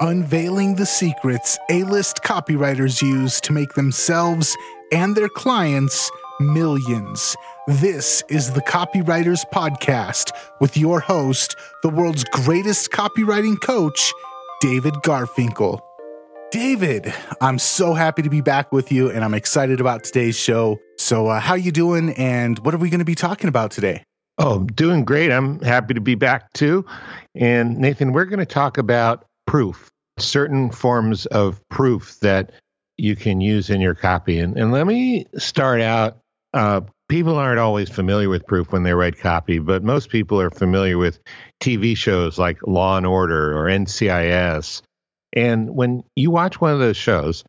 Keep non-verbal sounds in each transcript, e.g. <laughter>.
unveiling the secrets A list copywriters use to make themselves and their clients millions. This is the Copywriters Podcast with your host, the world's greatest copywriting coach, David Garfinkel. David, I'm so happy to be back with you and I'm excited about today's show. So, uh, how you doing and what are we going to be talking about today? Oh, doing great. I'm happy to be back too. And Nathan, we're going to talk about proof, certain forms of proof that you can use in your copy. And, and let me start out. Uh, people aren't always familiar with proof when they write copy, but most people are familiar with TV shows like Law and Order or NCIS and when you watch one of those shows,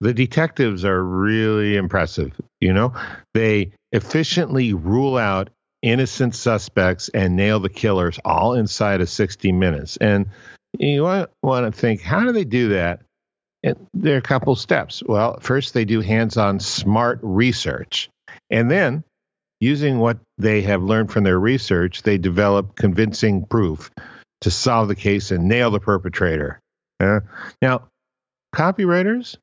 the detectives are really impressive. You know, they efficiently rule out innocent suspects and nail the killers all inside of 60 minutes. And you want, want to think, how do they do that? And there are a couple steps. Well, first, they do hands on smart research. And then, using what they have learned from their research, they develop convincing proof to solve the case and nail the perpetrator. Uh, now, copywriters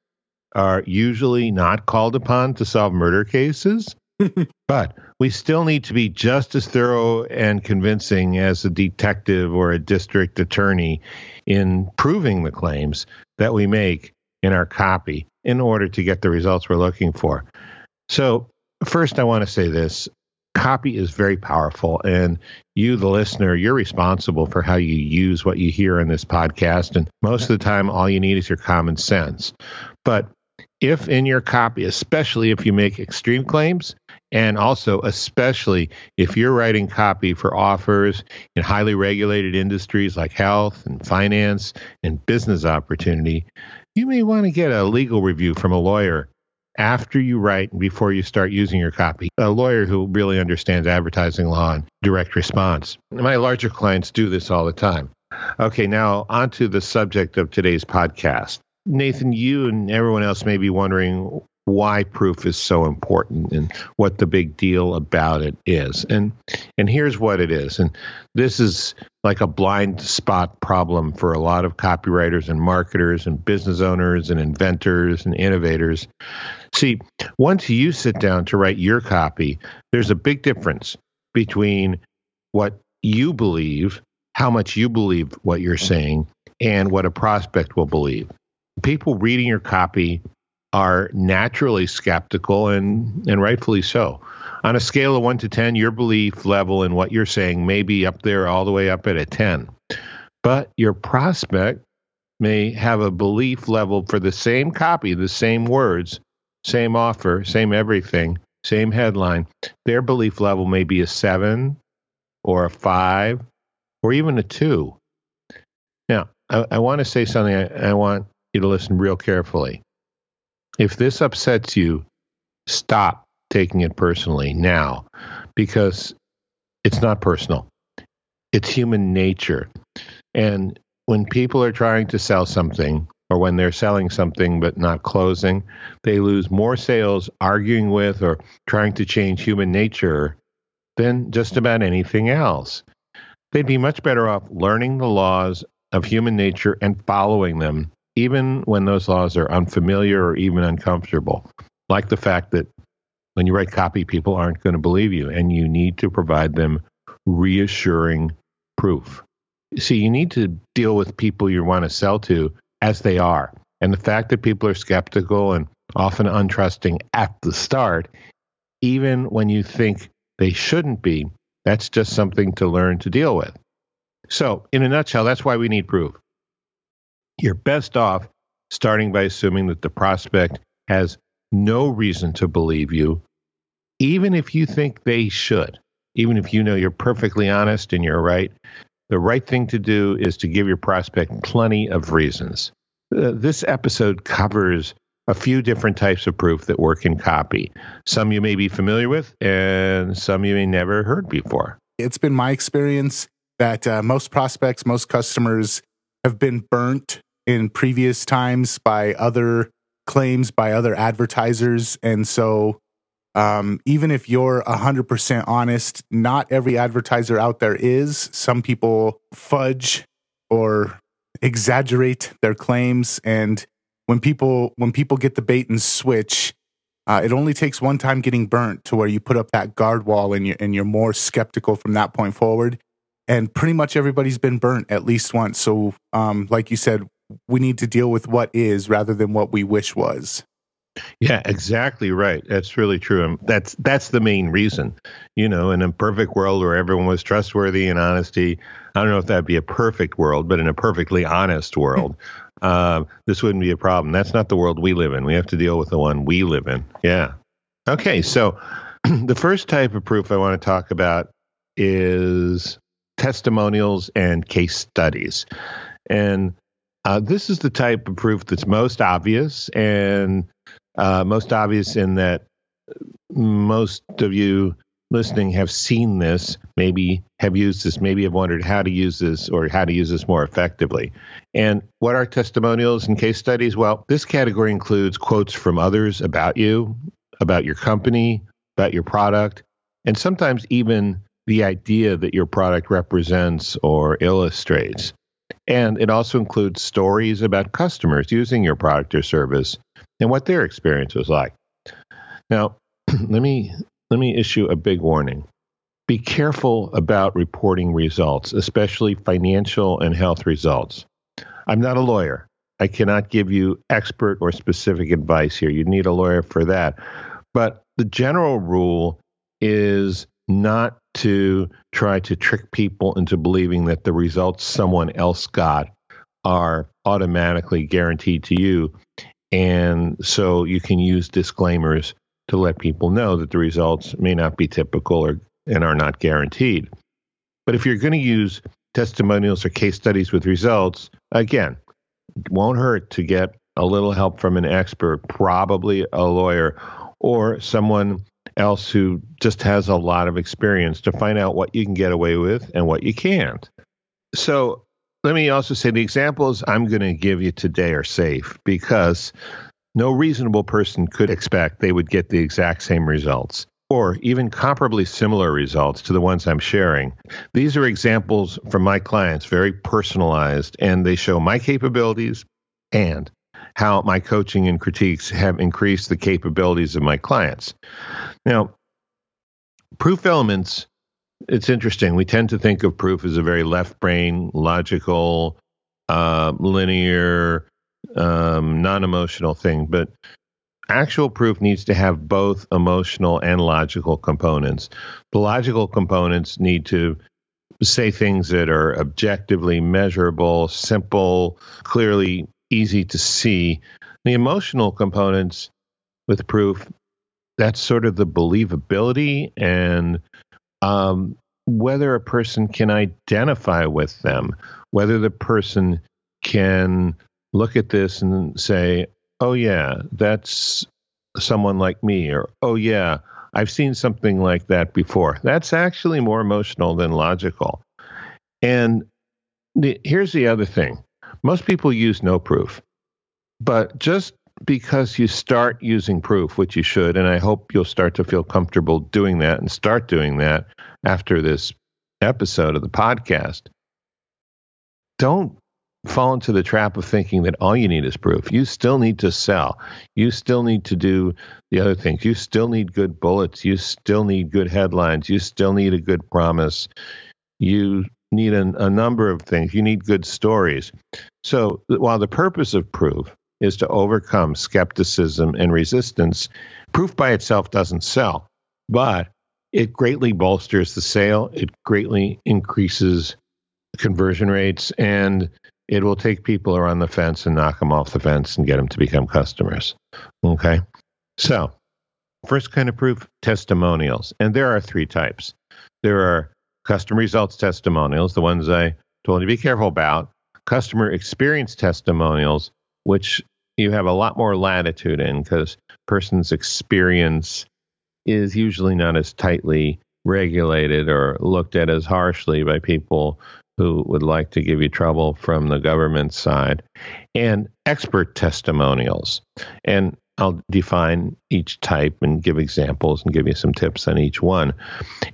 are usually not called upon to solve murder cases, <laughs> but we still need to be just as thorough and convincing as a detective or a district attorney in proving the claims that we make in our copy in order to get the results we're looking for. So, first, I want to say this copy is very powerful and you the listener you're responsible for how you use what you hear in this podcast and most of the time all you need is your common sense but if in your copy especially if you make extreme claims and also especially if you're writing copy for offers in highly regulated industries like health and finance and business opportunity you may want to get a legal review from a lawyer after you write and before you start using your copy. A lawyer who really understands advertising law and direct response. My larger clients do this all the time. Okay, now on to the subject of today's podcast. Nathan, you and everyone else may be wondering why proof is so important and what the big deal about it is. And and here's what it is. And this is like a blind spot problem for a lot of copywriters and marketers and business owners and inventors and innovators. See, once you sit down to write your copy, there's a big difference between what you believe, how much you believe what you're saying, and what a prospect will believe. People reading your copy are naturally skeptical and, and rightfully so. On a scale of one to 10, your belief level in what you're saying may be up there all the way up at a 10. But your prospect may have a belief level for the same copy, the same words, same offer, same everything, same headline. Their belief level may be a seven or a five or even a two. Now, I, I want to say something. I, I want you to listen real carefully. If this upsets you, stop taking it personally now because it's not personal. It's human nature. And when people are trying to sell something or when they're selling something but not closing, they lose more sales arguing with or trying to change human nature than just about anything else. They'd be much better off learning the laws of human nature and following them even when those laws are unfamiliar or even uncomfortable, like the fact that when you write copy, people aren't going to believe you, and you need to provide them reassuring proof. See, you need to deal with people you want to sell to as they are. And the fact that people are skeptical and often untrusting at the start, even when you think they shouldn't be, that's just something to learn to deal with. So, in a nutshell, that's why we need proof you're best off starting by assuming that the prospect has no reason to believe you, even if you think they should, even if you know you're perfectly honest and you're right. The right thing to do is to give your prospect plenty of reasons. Uh, this episode covers a few different types of proof that work in copy. Some you may be familiar with, and some you may never heard before. It's been my experience that uh, most prospects, most customers have been burnt in previous times by other claims by other advertisers. And so, um, even if you're 100% honest, not every advertiser out there is. Some people fudge or exaggerate their claims and when people when people get the bait and switch uh, it only takes one time getting burnt to where you put up that guard wall and you're, and you're more skeptical from that point forward. And pretty much everybody's been burnt at least once. So, um, like you said, we need to deal with what is rather than what we wish was. Yeah, exactly right. That's really true. And that's that's the main reason. You know, in a perfect world where everyone was trustworthy and honesty, I don't know if that'd be a perfect world, but in a perfectly honest world, uh, <laughs> this wouldn't be a problem. That's not the world we live in. We have to deal with the one we live in. Yeah. Okay. So <clears throat> the first type of proof I want to talk about is testimonials and case studies. And uh, this is the type of proof that's most obvious and uh, most obvious in that most of you listening have seen this, maybe have used this, maybe have wondered how to use this or how to use this more effectively. And what are testimonials and case studies? Well, this category includes quotes from others about you, about your company, about your product, and sometimes even the idea that your product represents or illustrates. And it also includes stories about customers using your product or service and what their experience was like. Now, <clears throat> let me let me issue a big warning. Be careful about reporting results, especially financial and health results. I'm not a lawyer. I cannot give you expert or specific advice here. You need a lawyer for that. But the general rule is not to try to trick people into believing that the results someone else got are automatically guaranteed to you. And so you can use disclaimers to let people know that the results may not be typical or and are not guaranteed. But if you're going to use testimonials or case studies with results, again, it won't hurt to get a little help from an expert, probably a lawyer or someone else who just has a lot of experience to find out what you can get away with and what you can't. So, let me also say the examples I'm going to give you today are safe because no reasonable person could expect they would get the exact same results or even comparably similar results to the ones I'm sharing. These are examples from my clients, very personalized, and they show my capabilities and how my coaching and critiques have increased the capabilities of my clients. Now, proof elements, it's interesting. We tend to think of proof as a very left brain, logical, uh, linear, um, non emotional thing, but actual proof needs to have both emotional and logical components. The logical components need to say things that are objectively measurable, simple, clearly easy to see. The emotional components with proof, that's sort of the believability and um, whether a person can identify with them, whether the person can look at this and say, oh, yeah, that's someone like me, or oh, yeah, I've seen something like that before. That's actually more emotional than logical. And the, here's the other thing most people use no proof, but just because you start using proof, which you should, and I hope you'll start to feel comfortable doing that and start doing that after this episode of the podcast, don't fall into the trap of thinking that all you need is proof. You still need to sell. You still need to do the other things. You still need good bullets. You still need good headlines. You still need a good promise. You need a, a number of things. You need good stories. So while the purpose of proof is to overcome skepticism and resistance, proof by itself doesn't sell, but it greatly bolsters the sale. It greatly increases conversion rates and it will take people around the fence and knock them off the fence and get them to become customers. Okay. So, first kind of proof testimonials. And there are three types there are customer results testimonials, the ones I told you to be careful about, customer experience testimonials, which you have a lot more latitude in because person's experience is usually not as tightly regulated or looked at as harshly by people who would like to give you trouble from the government side, and expert testimonials. And I'll define each type and give examples and give you some tips on each one.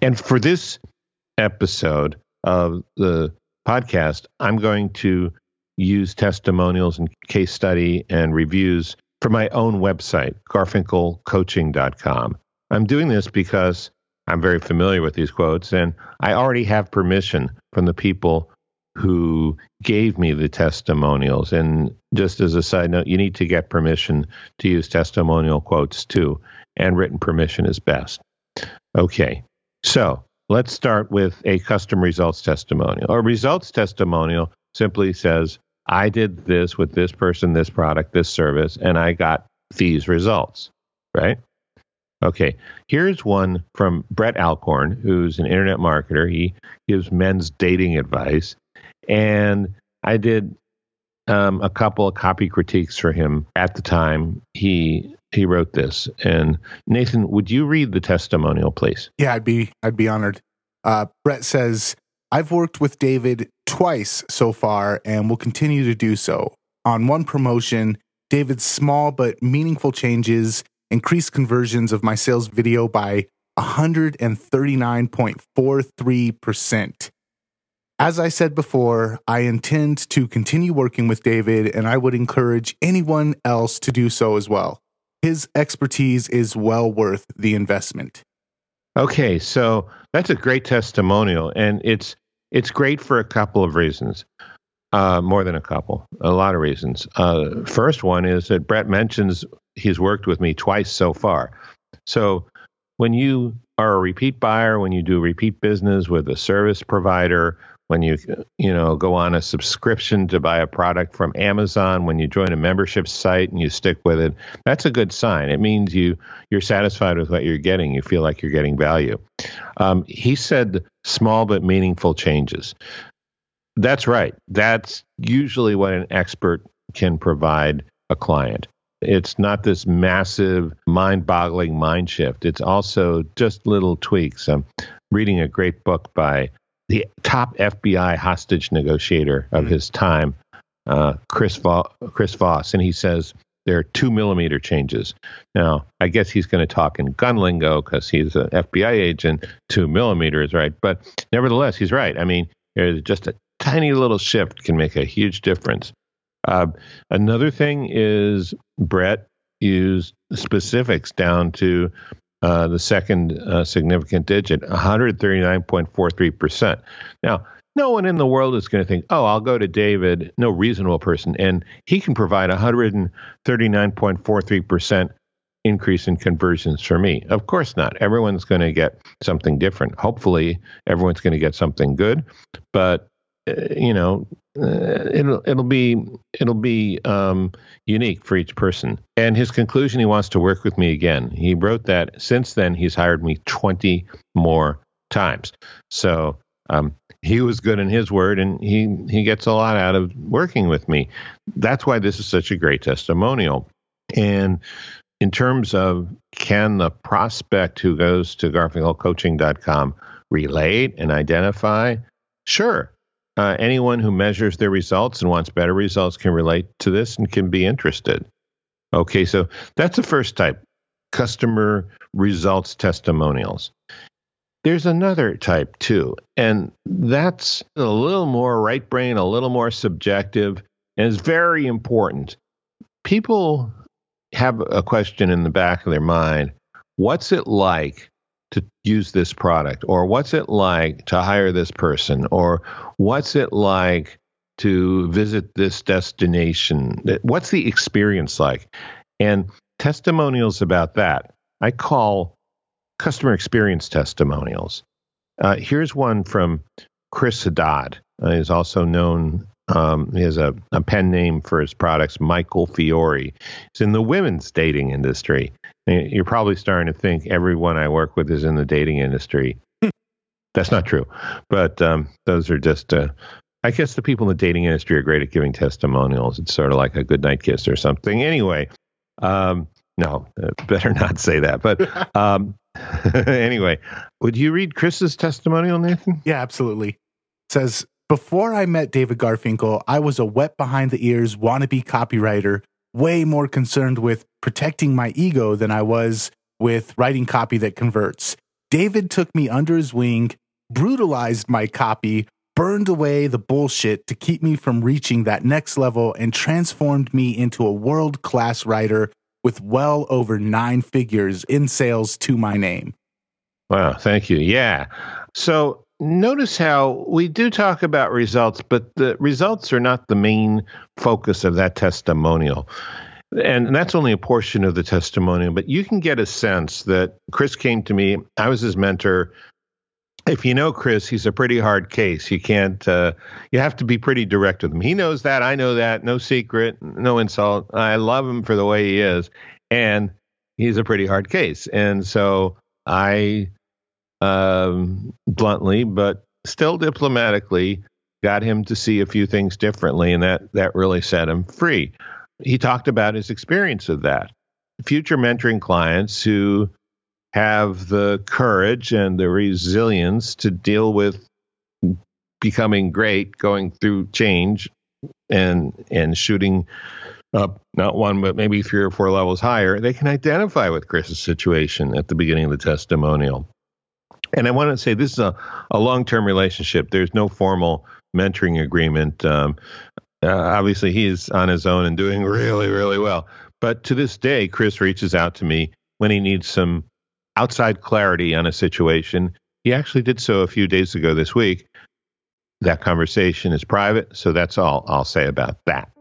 And for this episode of the podcast, I'm going to use testimonials and case study and reviews for my own website, garfinkelcoaching.com. I'm doing this because I'm very familiar with these quotes and I already have permission from the people who gave me the testimonials. And just as a side note, you need to get permission to use testimonial quotes too, and written permission is best. Okay, so let's start with a custom results testimonial. A results testimonial simply says, I did this with this person, this product, this service, and I got these results, right? Okay, here's one from Brett Alcorn, who's an internet marketer. He gives men's dating advice. And I did um, a couple of copy critiques for him at the time he he wrote this. And Nathan, would you read the testimonial, please? Yeah, I'd be I'd be honored. Uh, Brett says, "I've worked with David twice so far, and will continue to do so. On one promotion, David's small but meaningful changes increased conversions of my sales video by 139.43 percent." As I said before, I intend to continue working with David, and I would encourage anyone else to do so as well. His expertise is well worth the investment. Okay, so that's a great testimonial, and it's it's great for a couple of reasons. Uh, more than a couple, a lot of reasons. Uh, first one is that Brett mentions he's worked with me twice so far. So when you are a repeat buyer, when you do repeat business with a service provider, when you you know go on a subscription to buy a product from Amazon, when you join a membership site and you stick with it, that's a good sign. It means you you're satisfied with what you're getting. You feel like you're getting value. Um, he said small but meaningful changes. That's right. That's usually what an expert can provide a client. It's not this massive, mind boggling mind shift. It's also just little tweaks. I'm reading a great book by the top FBI hostage negotiator of his time, uh, Chris, Chris Voss, and he says there are two millimeter changes. Now, I guess he's going to talk in gun lingo because he's an FBI agent. Two millimeters, right? But nevertheless, he's right. I mean, there's just a tiny little shift can make a huge difference. Uh, another thing is Brett used specifics down to uh, the second uh, significant digit, 139.43%. Now, no one in the world is going to think, oh, I'll go to David, no reasonable person, and he can provide 139.43% increase in conversions for me. Of course not. Everyone's going to get something different. Hopefully, everyone's going to get something good, but you know, uh, it'll it'll be it'll be um, unique for each person. And his conclusion, he wants to work with me again. He wrote that since then he's hired me twenty more times. So um, he was good in his word, and he he gets a lot out of working with me. That's why this is such a great testimonial. And in terms of can the prospect who goes to garfinkelcoaching.com relate and identify? Sure, uh, anyone who measures their results and wants better results can relate to this and can be interested. Okay, so that's the first type customer results testimonials. There's another type too, and that's a little more right brain, a little more subjective, and is very important. People have a question in the back of their mind what's it like to use this product? Or what's it like to hire this person? Or what's it like to visit this destination? What's the experience like? And testimonials about that i call customer experience testimonials. Uh, here's one from chris haddad uh, he's also known um, he has a, a pen name for his products, Michael Fiore. He's in the women's dating industry. You're probably starting to think everyone I work with is in the dating industry. That's not true, but um, those are just. Uh, I guess the people in the dating industry are great at giving testimonials. It's sort of like a good night kiss or something. Anyway, um, no, uh, better <laughs> not say that. But <laughs> um, <laughs> anyway, would you read Chris's testimonial, Nathan? Yeah, absolutely. It says before I met David Garfinkel, I was a wet behind the ears wannabe copywriter way more concerned with protecting my ego than I was with writing copy that converts. David took me under his wing, brutalized my copy, burned away the bullshit to keep me from reaching that next level and transformed me into a world class writer with well over nine figures in sales to my name. Wow, thank you. Yeah. So notice how we do talk about results, but the results are not the main focus of that testimonial. And that's only a portion of the testimonial, but you can get a sense that Chris came to me. I was his mentor. If you know Chris, he's a pretty hard case. You can't, uh, you have to be pretty direct with him. He knows that. I know that. No secret, no insult. I love him for the way he is. And he's a pretty hard case. And so I um, bluntly, but still diplomatically, got him to see a few things differently, and that that really set him free. He talked about his experience of that. Future mentoring clients who have the courage and the resilience to deal with becoming great, going through change, and and shooting up not one but maybe three or four levels higher, they can identify with Chris's situation at the beginning of the testimonial. And I want to say this is a, a long term relationship. There's no formal mentoring agreement. Um, uh, obviously, he's on his own and doing really, really well. But to this day, Chris reaches out to me when he needs some outside clarity on a situation. He actually did so a few days ago this week. That conversation is private, so that's all I'll say about that.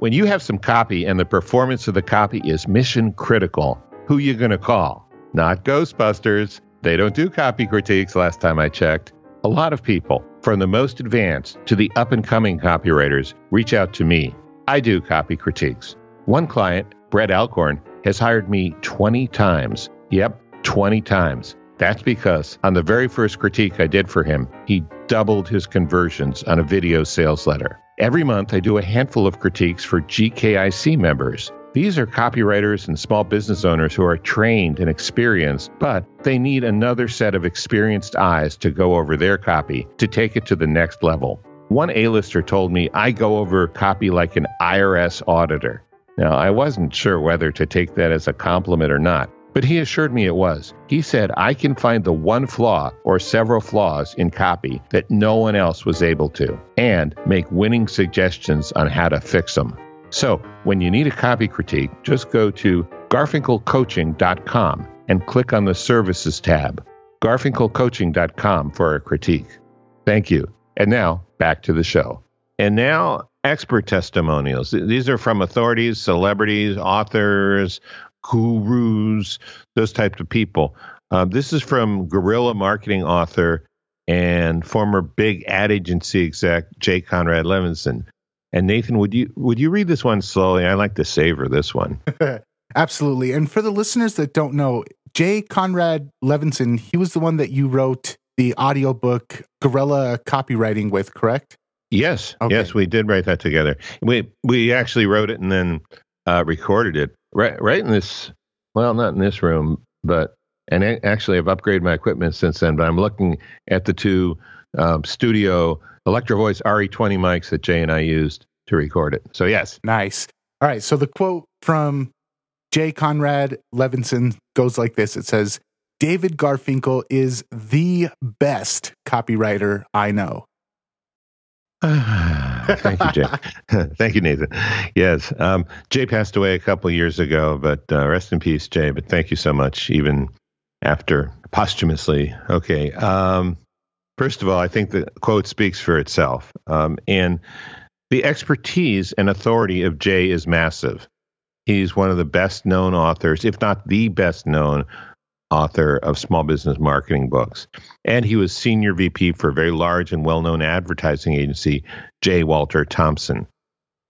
When you have some copy and the performance of the copy is mission critical, who you going to call? Not Ghostbusters. They don't do copy critiques last time I checked. A lot of people, from the most advanced to the up and coming copywriters, reach out to me. I do copy critiques. One client, Brett Alcorn, has hired me 20 times. Yep, 20 times. That's because on the very first critique I did for him, he doubled his conversions on a video sales letter. Every month, I do a handful of critiques for GKIC members. These are copywriters and small business owners who are trained and experienced, but they need another set of experienced eyes to go over their copy to take it to the next level. One A-lister told me I go over copy like an IRS auditor. Now, I wasn't sure whether to take that as a compliment or not, but he assured me it was. He said I can find the one flaw or several flaws in copy that no one else was able to and make winning suggestions on how to fix them. So, when you need a copy critique, just go to garfinkelcoaching.com and click on the services tab. garfinkelcoaching.com for a critique. Thank you. And now, back to the show. And now, expert testimonials. These are from authorities, celebrities, authors, gurus, those types of people. Uh, this is from guerrilla marketing author and former big ad agency exec Jay Conrad Levinson. And Nathan, would you would you read this one slowly? I like to savor this one. <laughs> Absolutely. And for the listeners that don't know, Jay Conrad Levinson, he was the one that you wrote the audiobook Guerrilla Copywriting with, correct? Yes. Okay. Yes, we did write that together. We we actually wrote it and then uh, recorded it right right in this well, not in this room, but and actually I've upgraded my equipment since then, but I'm looking at the two um, studio Electro Voice RE20 mics that Jay and I used to record it. So, yes. Nice. All right. So, the quote from Jay Conrad Levinson goes like this It says, David Garfinkel is the best copywriter I know. <sighs> thank you, Jay. <laughs> <laughs> thank you, Nathan. Yes, um, Jay passed away a couple years ago, but uh, rest in peace, Jay. But thank you so much, even after posthumously. Okay. Um, First of all, I think the quote speaks for itself. Um, and the expertise and authority of Jay is massive. He's one of the best known authors, if not the best known author of small business marketing books. And he was senior VP for a very large and well known advertising agency, J. Walter Thompson.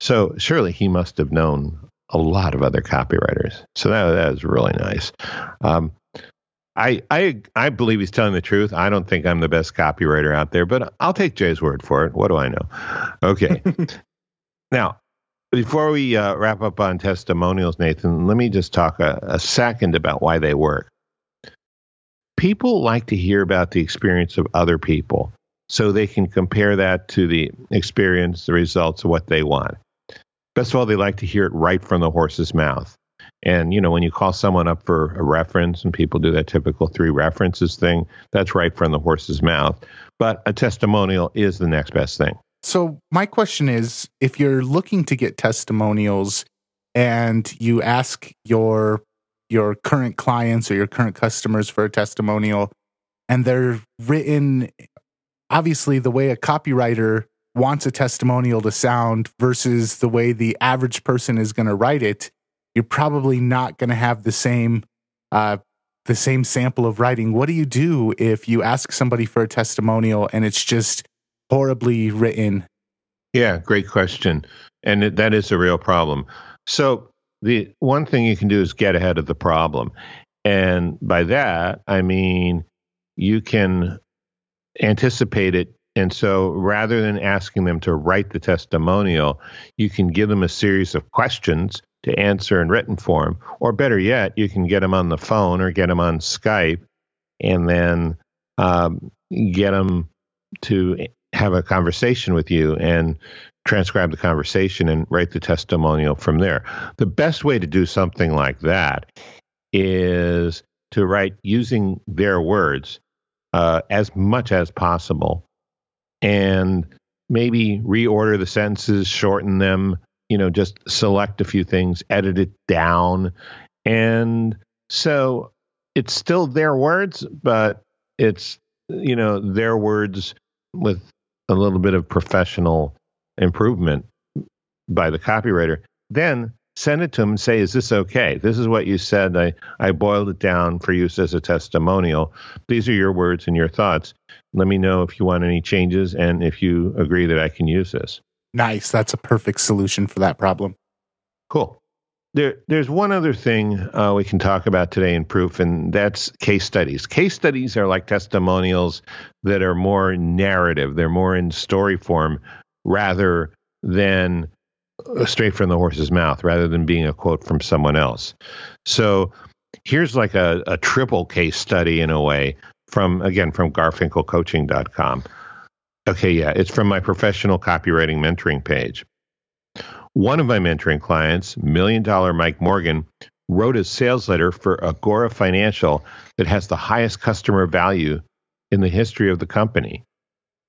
So surely he must have known a lot of other copywriters. So that, that was really nice. Um, I, I I believe he's telling the truth. I don't think I'm the best copywriter out there, but I'll take Jay's word for it. What do I know? Okay. <laughs> now, before we uh, wrap up on testimonials, Nathan, let me just talk a, a second about why they work. People like to hear about the experience of other people so they can compare that to the experience, the results of what they want. Best of all, they like to hear it right from the horse's mouth. And, you know, when you call someone up for a reference and people do that typical three references thing, that's right from the horse's mouth. But a testimonial is the next best thing. So, my question is if you're looking to get testimonials and you ask your your current clients or your current customers for a testimonial and they're written obviously the way a copywriter wants a testimonial to sound versus the way the average person is going to write it you're probably not going to have the same uh, the same sample of writing. What do you do if you ask somebody for a testimonial and it's just horribly written? Yeah great question. And it, that is a real problem. So the one thing you can do is get ahead of the problem. And by that i mean you can anticipate it. And so rather than asking them to write the testimonial, you can give them a series of questions to answer in written form. Or better yet, you can get them on the phone or get them on Skype and then um, get them to have a conversation with you and transcribe the conversation and write the testimonial from there. The best way to do something like that is to write using their words uh, as much as possible and maybe reorder the sentences, shorten them, you know, just select a few things, edit it down. And so it's still their words, but it's, you know, their words with a little bit of professional improvement by the copywriter. Then send it to them and say, Is this okay? This is what you said. I, I boiled it down for use as a testimonial. These are your words and your thoughts. Let me know if you want any changes and if you agree that I can use this. Nice. That's a perfect solution for that problem. Cool. There, there's one other thing uh, we can talk about today in proof, and that's case studies. Case studies are like testimonials that are more narrative, they're more in story form rather than straight from the horse's mouth rather than being a quote from someone else. So here's like a, a triple case study in a way from, again, from garfinkelcoaching.com. Okay, yeah, it's from my professional copywriting mentoring page. One of my mentoring clients, Million Dollar Mike Morgan, wrote a sales letter for Agora Financial that has the highest customer value in the history of the company.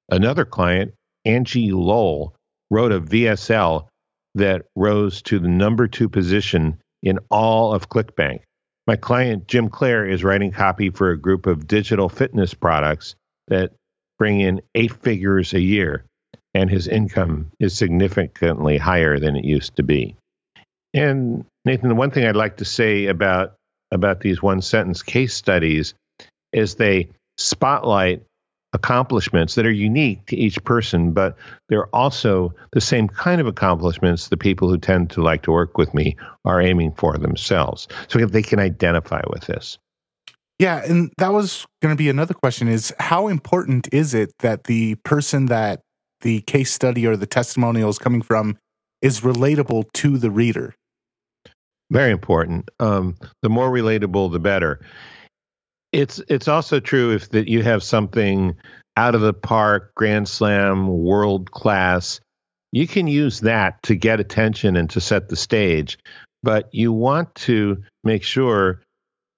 Another client, Angie Lowell, wrote a VSL that rose to the number two position in all of ClickBank. My client, Jim Clare, is writing copy for a group of digital fitness products that bring in eight figures a year, and his income is significantly higher than it used to be. And Nathan, the one thing I'd like to say about about these one sentence case studies is they spotlight accomplishments that are unique to each person, but they're also the same kind of accomplishments the people who tend to like to work with me are aiming for themselves. So they can identify with this. Yeah, and that was going to be another question is how important is it that the person that the case study or the testimonial is coming from is relatable to the reader? Very important. Um, the more relatable, the better. It's it's also true if that you have something out of the park, grand slam, world class. You can use that to get attention and to set the stage, but you want to make sure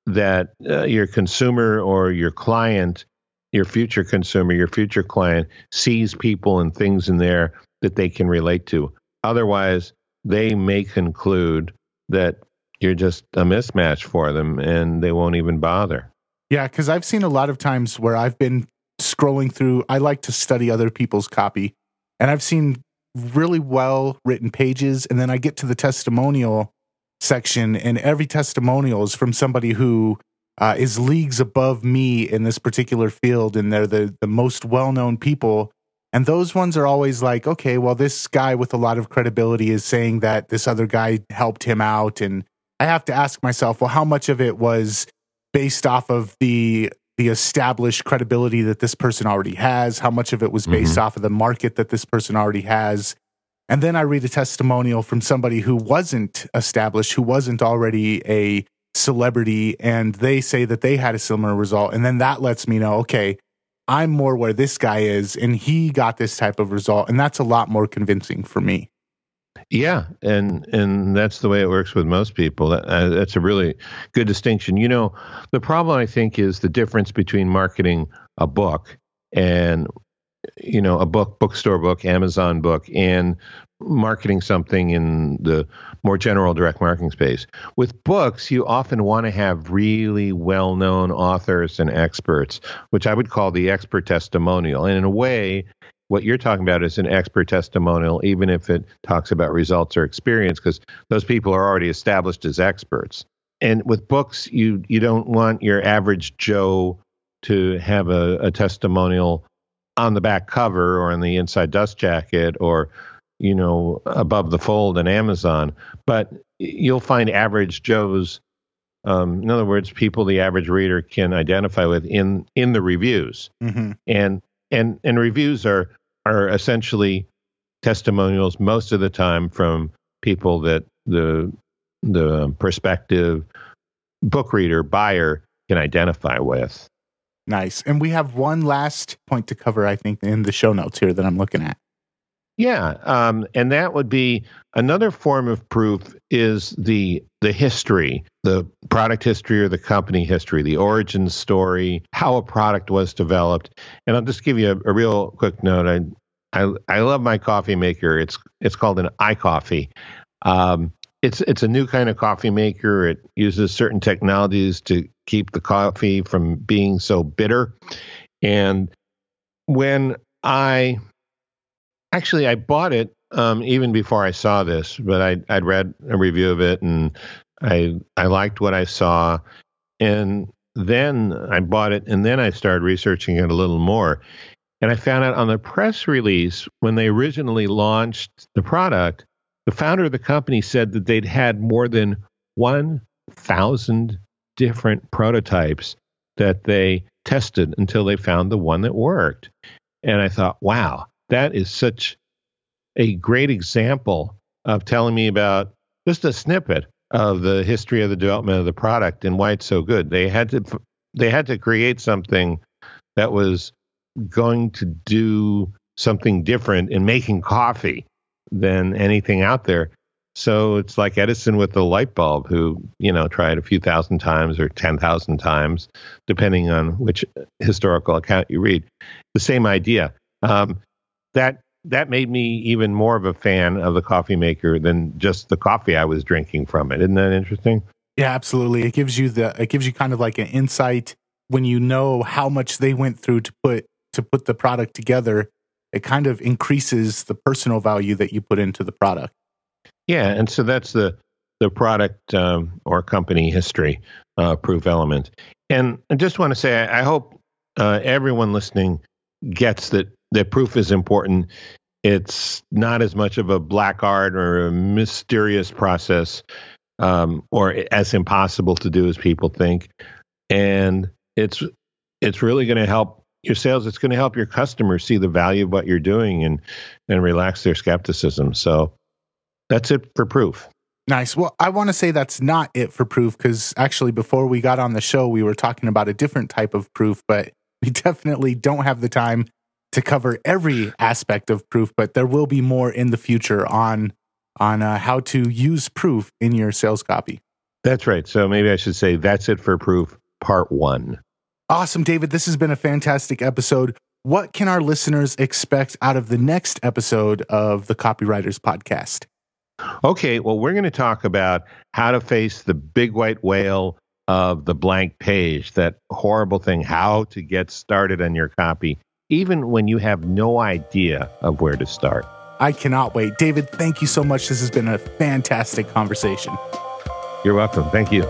that uh, your consumer or your client, your future consumer, your future client sees people and things in there that they can relate to. Otherwise, they may conclude that you're just a mismatch for them and they won't even bother. Yeah, because I've seen a lot of times where I've been scrolling through, I like to study other people's copy, and I've seen really well written pages, and then I get to the testimonial section, and every testimonial is from somebody who uh, is leagues above me in this particular field, and they're the, the most well known people. And those ones are always like, okay, well, this guy with a lot of credibility is saying that this other guy helped him out. And I have to ask myself, well, how much of it was based off of the the established credibility that this person already has, how much of it was based mm-hmm. off of the market that this person already has. And then I read a testimonial from somebody who wasn't established, who wasn't already a celebrity, and they say that they had a similar result. And then that lets me know, okay, I'm more where this guy is, and he got this type of result. And that's a lot more convincing for me. Yeah, and and that's the way it works with most people. That, uh, that's a really good distinction. You know, the problem I think is the difference between marketing a book and you know a book, bookstore book, Amazon book, and marketing something in the more general direct marketing space. With books, you often want to have really well-known authors and experts, which I would call the expert testimonial. And in a way, what you're talking about is an expert testimonial, even if it talks about results or experience, because those people are already established as experts. And with books, you you don't want your average Joe to have a, a testimonial on the back cover or on the inside dust jacket or you know above the fold in Amazon, but you'll find average Joes. Um, in other words, people the average reader can identify with in in the reviews, mm-hmm. and and and reviews are are essentially testimonials most of the time from people that the the prospective book reader buyer can identify with. Nice. And we have one last point to cover, I think, in the show notes here that I'm looking at. Yeah, um, and that would be another form of proof is the the history, the product history or the company history, the origin story, how a product was developed. And I'll just give you a, a real quick note. I, I I love my coffee maker. It's it's called an iCoffee. Um, it's it's a new kind of coffee maker. It uses certain technologies to keep the coffee from being so bitter. And when I actually I bought it um, even before I saw this, but I I'd read a review of it and I I liked what I saw, and then I bought it, and then I started researching it a little more, and I found out on the press release when they originally launched the product, the founder of the company said that they'd had more than one thousand different prototypes that they tested until they found the one that worked. And I thought, wow, that is such a great example of telling me about just a snippet of the history of the development of the product and why it's so good. They had to they had to create something that was going to do something different in making coffee than anything out there. So it's like Edison with the light bulb, who you know tried a few thousand times or ten thousand times, depending on which historical account you read. The same idea. Um, that that made me even more of a fan of the coffee maker than just the coffee I was drinking from it. Isn't that interesting? Yeah, absolutely. It gives you the it gives you kind of like an insight when you know how much they went through to put to put the product together. It kind of increases the personal value that you put into the product. Yeah, and so that's the the product um, or company history uh, proof element. And I just want to say, I, I hope uh, everyone listening gets that that proof is important. It's not as much of a black art or a mysterious process um, or as impossible to do as people think. And it's it's really going to help your sales. It's going to help your customers see the value of what you're doing and and relax their skepticism. So that's it for proof. Nice. Well, I want to say that's not it for proof because actually, before we got on the show, we were talking about a different type of proof, but we <laughs> definitely don't have the time to cover every aspect of proof, but there will be more in the future on on uh, how to use proof in your sales copy. That's right. So maybe I should say that's it for proof part 1. Awesome, David. This has been a fantastic episode. What can our listeners expect out of the next episode of the Copywriters Podcast? Okay, well, we're going to talk about how to face the big white whale of the blank page, that horrible thing, how to get started on your copy even when you have no idea of where to start. I cannot wait. David, thank you so much. This has been a fantastic conversation. You're welcome. Thank you.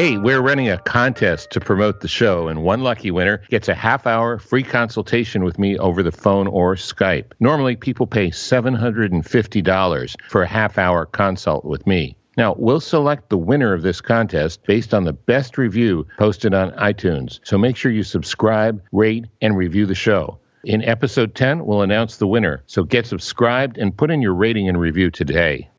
Hey, we're running a contest to promote the show, and one lucky winner gets a half hour free consultation with me over the phone or Skype. Normally, people pay $750 for a half hour consult with me. Now, we'll select the winner of this contest based on the best review posted on iTunes. So make sure you subscribe, rate, and review the show. In episode 10, we'll announce the winner. So get subscribed and put in your rating and review today.